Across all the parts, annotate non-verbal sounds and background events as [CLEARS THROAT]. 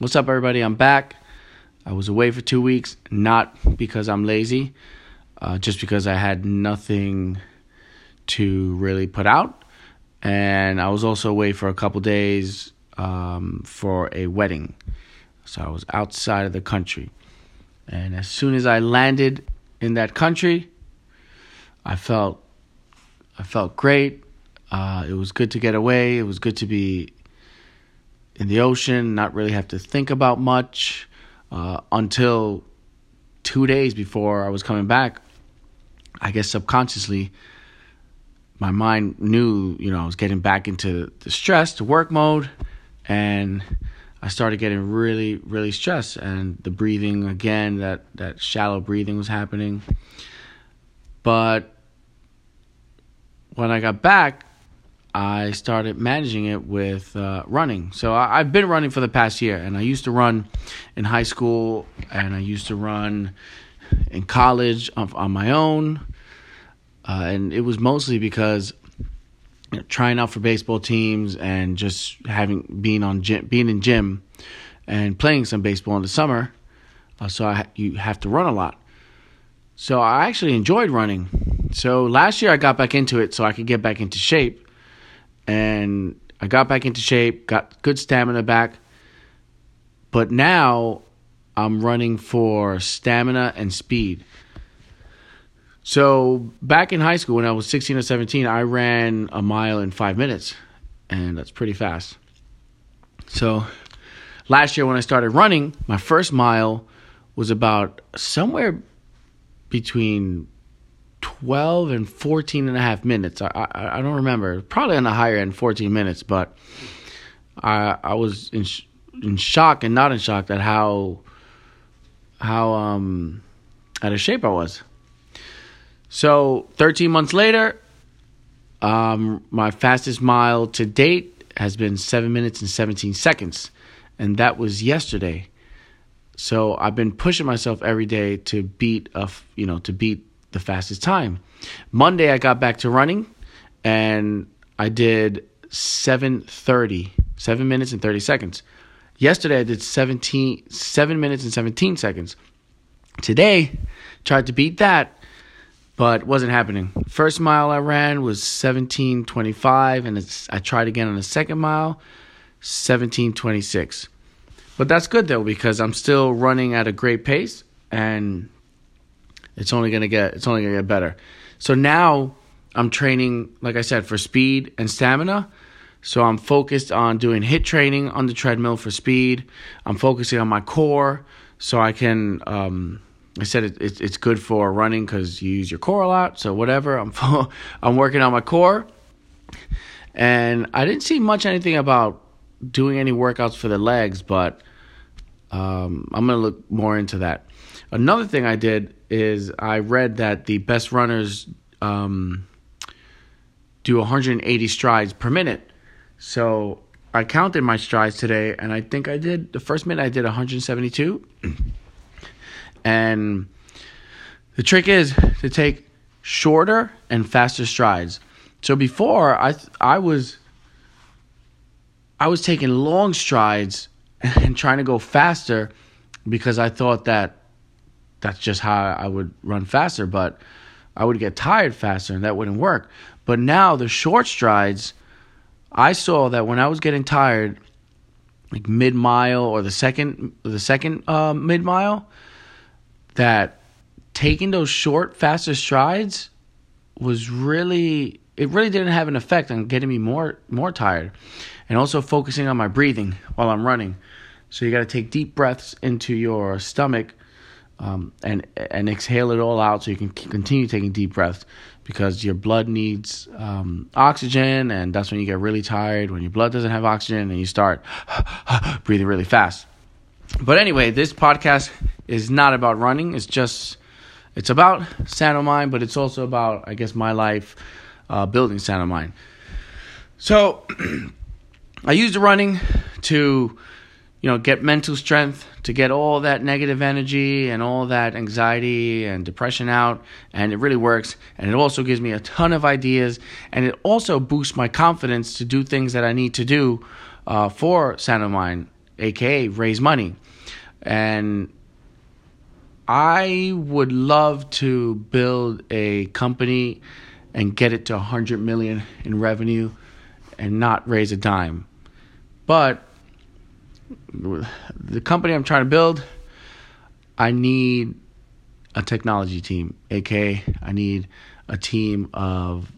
What's up, everybody? I'm back. I was away for two weeks, not because I'm lazy, uh, just because I had nothing to really put out. And I was also away for a couple days um, for a wedding. So I was outside of the country. And as soon as I landed in that country, I felt I felt great. Uh, it was good to get away. It was good to be in the ocean, not really have to think about much uh, until two days before I was coming back. I guess subconsciously, my mind knew, you know, I was getting back into the stress, the work mode, and I started getting really, really stressed. And the breathing again, that that shallow breathing was happening. But when I got back, I started managing it with uh, running. So I, have been running for the past year, and I used to run in high school, and I used to run in college on, on my own. Uh, and it was mostly because you know, trying out for baseball teams and just having being on gym, being in gym and playing some baseball in the summer. Uh, so I, you have to run a lot. So I actually enjoyed running. So last year I got back into it so I could get back into shape and I got back into shape, got good stamina back. But now I'm running for stamina and speed. So back in high school, when I was 16 or 17, I ran a mile in five minutes, and that's pretty fast. So last year, when I started running, my first mile was about somewhere between 12 and 14 and a half minutes. I, I, I don't remember. Probably on the higher end, 14 minutes, but I I was in sh- in shock and not in shock at how how um out of shape I was. So 13 months later, um, my fastest mile to date has been seven minutes and 17 seconds, and that was yesterday. So I've been pushing myself every day to beat a you know to beat the fastest time. Monday I got back to running and I did 7:30, 7 minutes and 30 seconds. Yesterday I did 17 7 minutes and 17 seconds. Today tried to beat that but wasn't happening. First mile I ran was 17:25 and I tried again on the second mile 17:26. But that's good though because I'm still running at a great pace and it's only gonna get it's only gonna get better. So now I'm training, like I said, for speed and stamina. So I'm focused on doing HIIT training on the treadmill for speed. I'm focusing on my core so I can. Um, I said it, it, it's good for running because you use your core a lot. So whatever, I'm [LAUGHS] I'm working on my core, and I didn't see much anything about doing any workouts for the legs, but um, I'm gonna look more into that. Another thing I did is I read that the best runners um, do 180 strides per minute. So I counted my strides today, and I think I did the first minute I did 172. [CLEARS THROAT] and the trick is to take shorter and faster strides. So before I I was I was taking long strides [LAUGHS] and trying to go faster because I thought that that's just how I would run faster, but I would get tired faster and that wouldn't work. But now the short strides, I saw that when I was getting tired, like mid mile or the second the second uh, mid mile, that taking those short, faster strides was really it really didn't have an effect on getting me more more tired, and also focusing on my breathing while I'm running. So you got to take deep breaths into your stomach um, and and exhale it all out so you can continue taking deep breaths because your blood needs um, oxygen and that's when you get really tired when your blood doesn't have oxygen and you start [SIGHS] breathing really fast. But anyway this podcast is not about running. It's just it's about sound of but it's also about i guess my life uh, building sound of so [CLEARS THROAT] i used the running to you know, get mental strength to get all that negative energy and all that anxiety and depression out. And it really works. And it also gives me a ton of ideas. And it also boosts my confidence to do things that I need to do uh, for of Mind aka raise money. And I would love to build a company and get it to 100 million in revenue and not raise a dime. But the company I'm trying to build, I need a technology team, aka I need a team of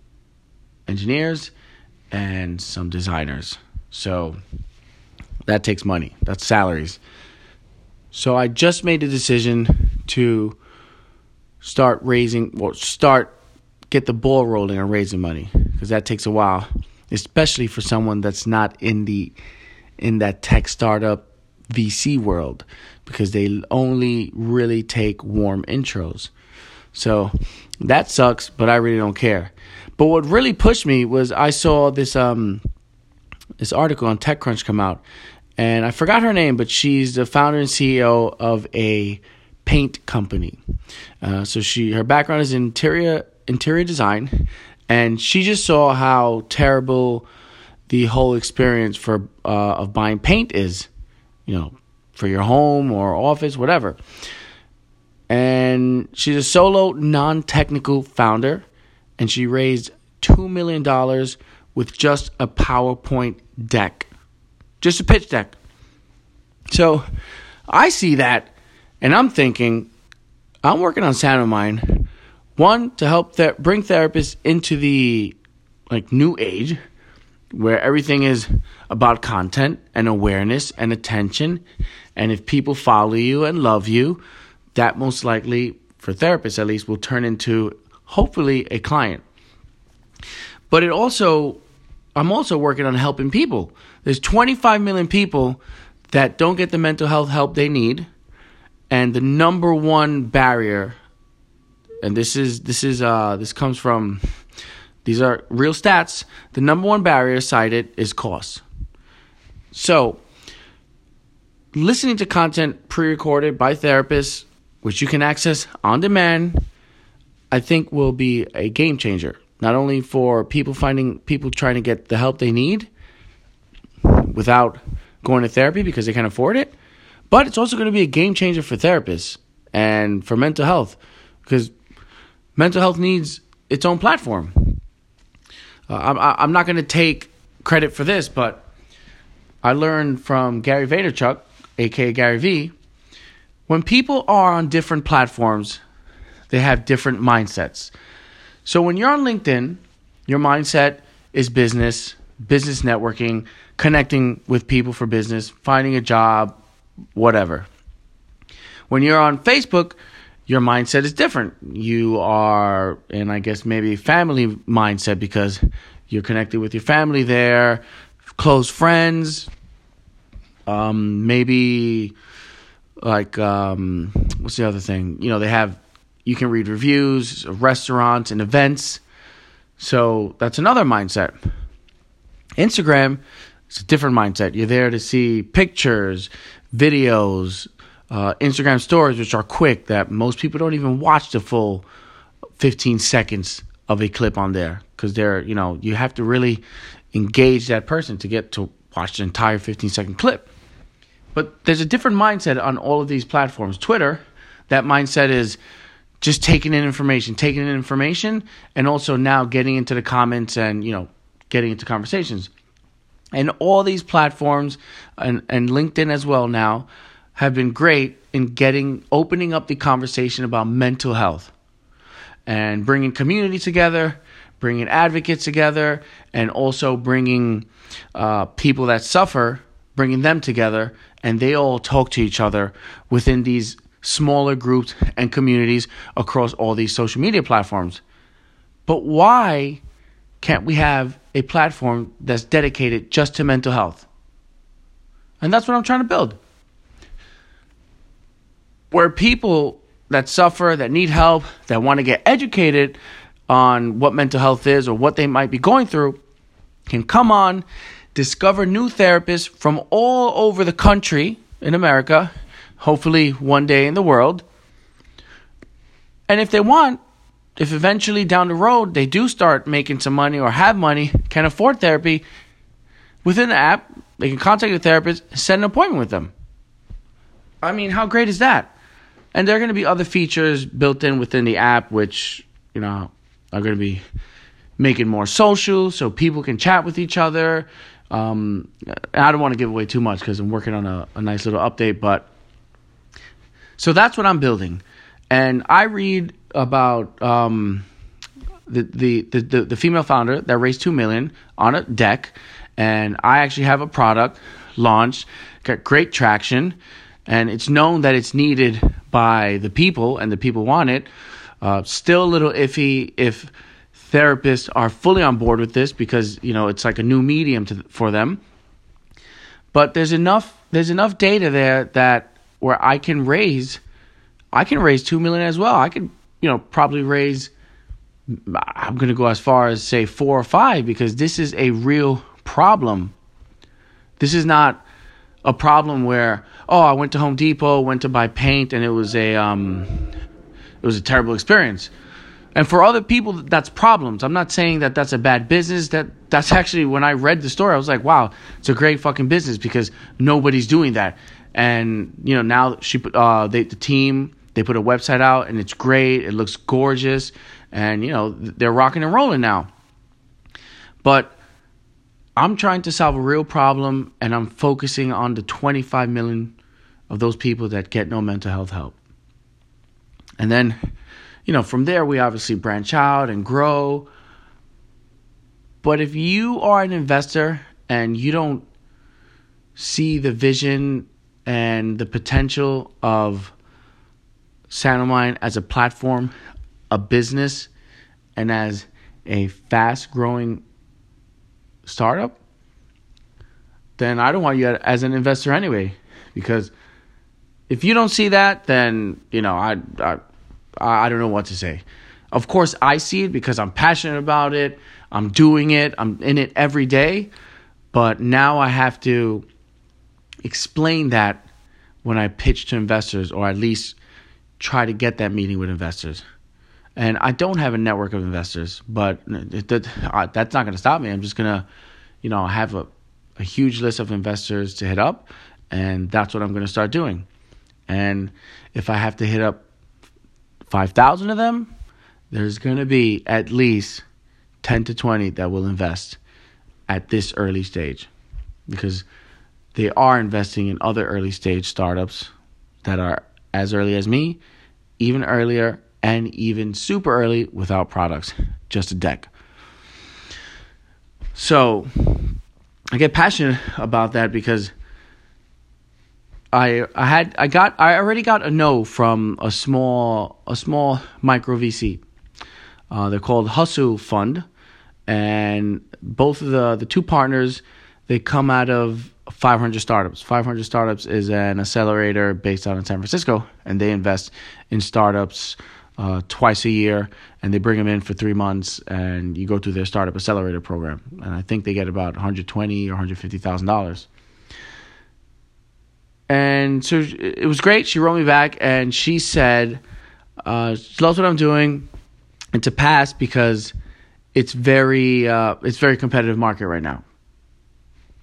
engineers and some designers. So that takes money. That's salaries. So I just made the decision to start raising or start get the ball rolling on raising money because that takes a while, especially for someone that's not in the in that tech startup VC world because they only really take warm intros. So that sucks, but I really don't care. But what really pushed me was I saw this um this article on TechCrunch come out, and I forgot her name, but she's the founder and CEO of a paint company. Uh, so she her background is interior interior design, and she just saw how terrible the whole experience for uh, of buying paint is, you know, for your home or office, whatever. And she's a solo, non-technical founder, and she raised two million dollars with just a PowerPoint deck, just a pitch deck. So I see that, and I'm thinking, I'm working on Sound of Mind. One to help th- bring therapists into the like new age where everything is about content and awareness and attention. And if people follow you and love you, that most likely, for therapists at least, will turn into hopefully a client. But it also, I'm also working on helping people. There's 25 million people that don't get the mental health help they need. And the number one barrier, and this is this is uh this comes from these are real stats. The number one barrier cited is cost. So, listening to content pre recorded by therapists, which you can access on demand, I think will be a game changer. Not only for people finding people trying to get the help they need without going to therapy because they can't afford it, but it's also going to be a game changer for therapists and for mental health because mental health needs its own platform. Uh, I'm, I'm not going to take credit for this, but I learned from Gary Vaynerchuk, aka Gary Vee, when people are on different platforms, they have different mindsets. So when you're on LinkedIn, your mindset is business, business networking, connecting with people for business, finding a job, whatever. When you're on Facebook, your mindset is different. You are in, I guess, maybe family mindset because you're connected with your family there, close friends, um, maybe like um, what's the other thing? You know, they have you can read reviews of restaurants and events. So that's another mindset. Instagram is a different mindset. You're there to see pictures, videos, uh, Instagram stories, which are quick, that most people don't even watch the full 15 seconds of a clip on there because they're, you know, you have to really engage that person to get to watch the entire 15 second clip. But there's a different mindset on all of these platforms. Twitter, that mindset is just taking in information, taking in information, and also now getting into the comments and, you know, getting into conversations. And all these platforms and, and LinkedIn as well now have been great in getting opening up the conversation about mental health and bringing community together, bringing advocates together, and also bringing uh, people that suffer, bringing them together, and they all talk to each other within these smaller groups and communities across all these social media platforms. But why can't we have a platform that's dedicated just to mental health? And that's what I'm trying to build where people that suffer, that need help, that want to get educated on what mental health is or what they might be going through can come on, discover new therapists from all over the country in America, hopefully one day in the world. And if they want, if eventually down the road they do start making some money or have money, can afford therapy, within the app, They can contact a therapist, set an appointment with them. I mean, how great is that? And there are going to be other features built in within the app, which, you know, are going to be making more social so people can chat with each other. Um, I don't want to give away too much because I'm working on a, a nice little update, but so that's what I'm building. And I read about um, the, the, the, the female founder that raised two million on a deck, and I actually have a product launched, got great traction, and it's known that it's needed by the people, and the people want it. Uh, still a little iffy if therapists are fully on board with this because you know it's like a new medium to, for them. But there's enough there's enough data there that where I can raise I can raise 2 million as well. I could you know probably raise I'm going to go as far as say 4 or 5 because this is a real problem. This is not a problem where oh I went to Home Depot, went to buy paint and it was a um it was a terrible experience. And for other people, that's problems. I'm not saying that that's a bad business. That that's [LAUGHS] actually when I read the story, I was like, wow, it's a great fucking business because nobody's doing that. And you know now she uh they the team they put a website out and it's great. It looks gorgeous, and you know they're rocking and rolling now. But I'm trying to solve a real problem, and I'm focusing on the 25 million of those people that get no mental health help. And then you know, from there we obviously branch out and grow. But if you are an investor and you don't see the vision and the potential of Sound of Mind as a platform, a business, and as a fast growing startup, then I don't want you as an investor anyway. Because if you don't see that, then, you know, I, I I don't know what to say. Of course, I see it because I'm passionate about it. I'm doing it. I'm in it every day. But now I have to explain that when I pitch to investors, or at least try to get that meeting with investors. And I don't have a network of investors, but that's not going to stop me. I'm just going to, you know, have a, a huge list of investors to hit up, and that's what I'm going to start doing. And if I have to hit up 5,000 of them, there's going to be at least 10 to 20 that will invest at this early stage because they are investing in other early stage startups that are as early as me, even earlier, and even super early without products, just a deck. So I get passionate about that because I I had I got I already got a no from a small a small micro VC. Uh, they're called Hustle Fund, and both of the the two partners they come out of 500 startups. 500 startups is an accelerator based out in San Francisco, and they invest in startups uh, twice a year, and they bring them in for three months, and you go through their startup accelerator program, and I think they get about 120 or 150 thousand dollars and so it was great. She wrote me back and she said uh, she loves what I'm doing and to pass because it's very uh, it's very competitive market right now.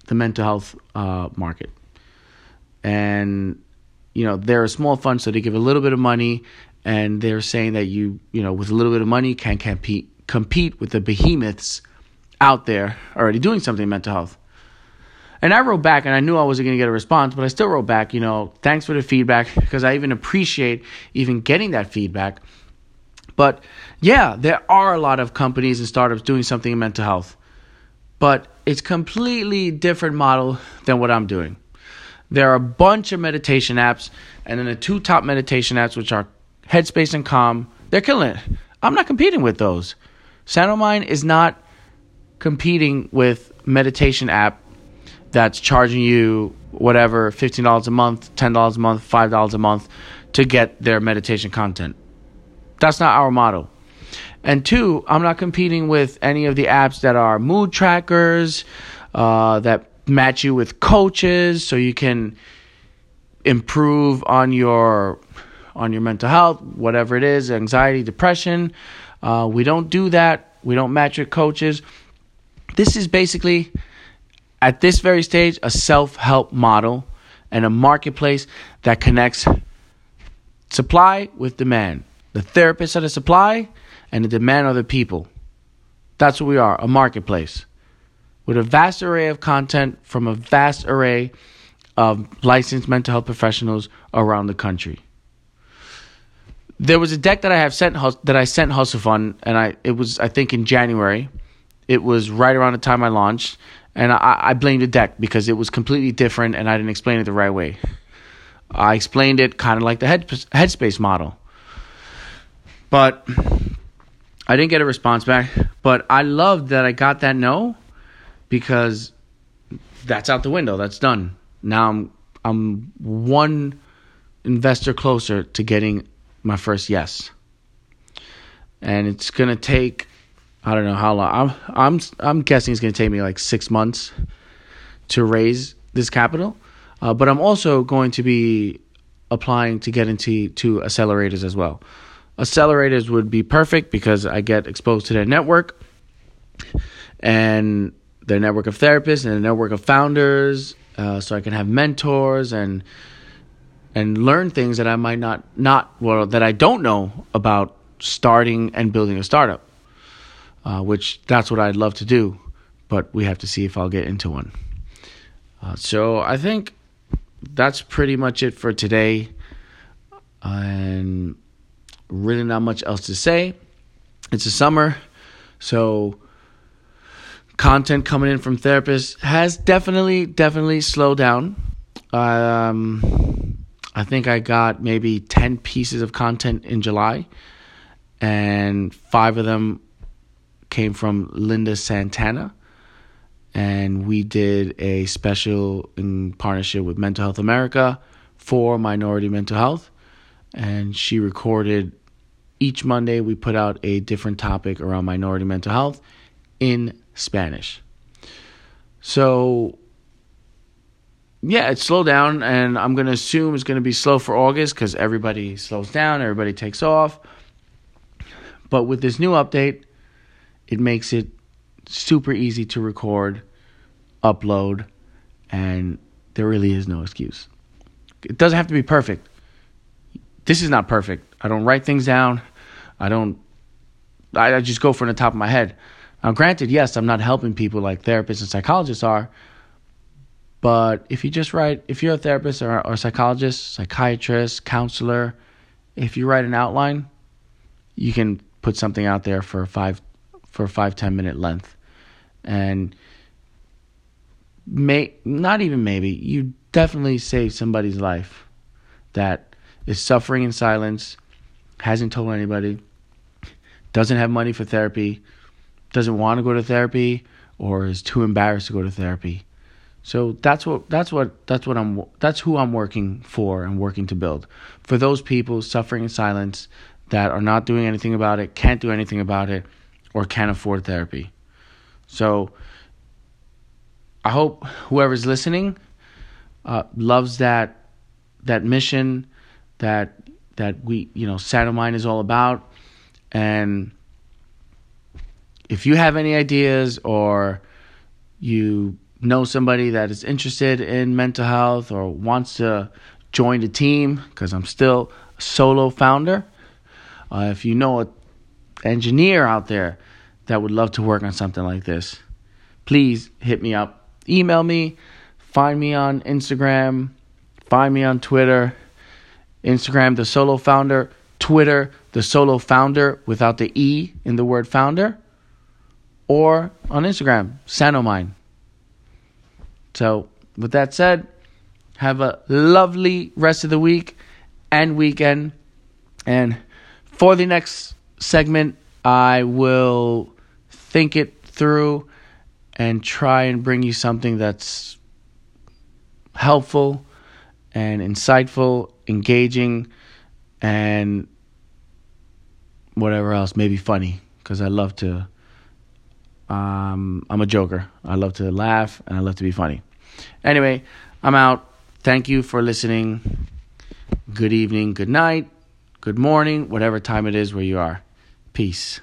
The mental health uh, market, and you know they're a small fund, so they give a little bit of money, and they're saying that you you know with a little bit of money can compete compete with the behemoths out there already doing something in mental health. And I wrote back, and I knew I wasn't going to get a response, but I still wrote back, you know, thanks for the feedback, [LAUGHS] because I even appreciate even getting that feedback. But yeah, there are a lot of companies and startups doing something in mental health, but it's completely different model than what I'm doing. There are a bunch of meditation apps, and then the two top meditation apps, which are Headspace and Calm, they're killing it. I'm not competing with those. Sound of Mind is not competing with meditation app that's charging you whatever $15 a month, $10 a month, $5 a month to get their meditation content. That's not our model. And two, I'm not competing with any of the apps that are mood trackers, uh, that match you with coaches so you can improve on your on your mental health, whatever it is, anxiety, depression. Uh, we don't do that. We don't match with coaches. This is basically at this very stage, a self help model and a marketplace that connects supply with demand. The therapists are the supply, and the demand are the people. That's what we are a marketplace with a vast array of content from a vast array of licensed mental health professionals around the country. There was a deck that I have sent that I sent Hustle Fund, and I it was I think in January. It was right around the time I launched, and I, I blamed the deck because it was completely different, and I didn't explain it the right way. I explained it kind of like the head, Headspace model, but I didn't get a response back. But I loved that I got that no because that's out the window. That's done. Now I'm I'm one investor closer to getting my first yes. And it's gonna take I don't know how long. I'm I'm I'm guessing it's gonna take me like six months to raise this capital. Uh, but I'm also going to be applying to get into to accelerators as well. Accelerators would be perfect because I get exposed to their network and their network of therapists and their network of founders, uh, so I can have mentors and and learn things that I might not not well that I don't know about starting and building a startup, uh, which that's what I'd love to do, but we have to see if I'll get into one. Uh, so I think that's pretty much it for today, and really not much else to say. It's a summer, so content coming in from therapists has definitely definitely slowed down. Um, I think I got maybe 10 pieces of content in July, and five of them came from Linda Santana. And we did a special in partnership with Mental Health America for minority mental health. And she recorded each Monday, we put out a different topic around minority mental health in Spanish. So yeah, it slowed down, and I'm going to assume it's going to be slow for August because everybody slows down, everybody takes off. But with this new update, it makes it super easy to record, upload, and there really is no excuse. It doesn't have to be perfect. This is not perfect. I don't write things down. I don't. I, just go from the top of my head. Now, granted, yes, I'm not helping people like therapists and psychologists are but if you just write, if you're a therapist or, or a psychologist, psychiatrist, counselor, if you write an outline, you can put something out there for five for a five ten minute length, and may not even maybe you definitely save somebody's life that is suffering in silence, hasn't told anybody, doesn't have money for therapy, doesn't want to go to therapy, or is too embarrassed to go to therapy so that's what that's what that's what I'm that's who I'm working for and working to build. For those people suffering in silence that are not doing anything about it, can't do anything about it, or can't afford therapy. So I hope whoever's listening uh, loves that that mission that that we you know Mind is all about, and if you have any ideas or you know somebody that is interested in mental health or wants to join the team, because I'm still a solo founder, uh, if you know an engineer out there that would love to work on something like this, please hit me up. Email me, find me on Instagram, find me on Twitter. Instagram, the solo founder, Twitter, the solo founder without the E in the word founder, or on Instagram, Sound of Mind. So, with that said, have a lovely rest of the week and weekend. And for the next segment, I will think it through and try and bring you something that's helpful and insightful, engaging, and whatever else, maybe funny, because I love to. Um, I'm a joker. I love to laugh and I love to be funny. Anyway, I'm out. Thank you for listening. Good evening, good night, good morning, whatever time it is where you are. Peace.